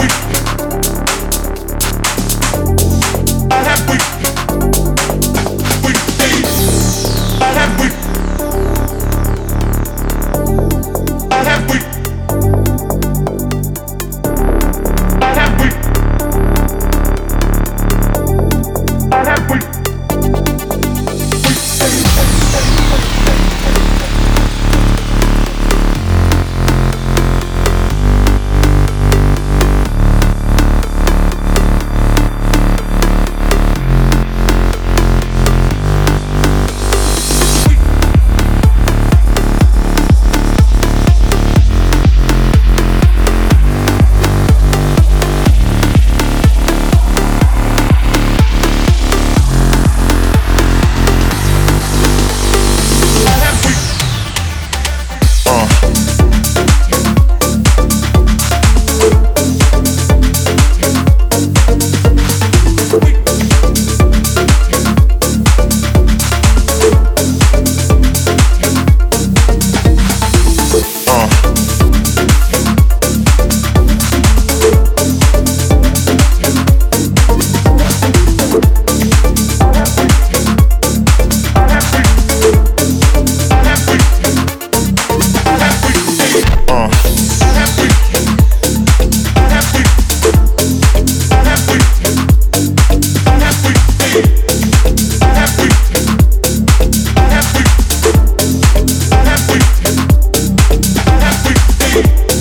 week. with